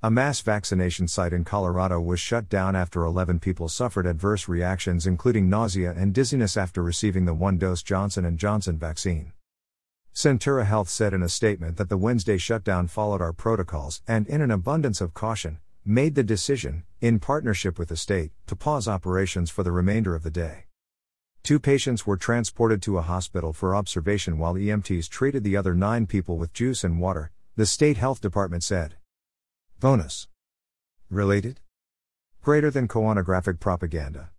A mass vaccination site in Colorado was shut down after 11 people suffered adverse reactions including nausea and dizziness after receiving the one-dose Johnson & Johnson vaccine. Centura Health said in a statement that the Wednesday shutdown followed our protocols and in an abundance of caution made the decision in partnership with the state to pause operations for the remainder of the day. Two patients were transported to a hospital for observation while EMTs treated the other 9 people with juice and water, the state health department said. Bonus. Related? Greater than choanographic propaganda.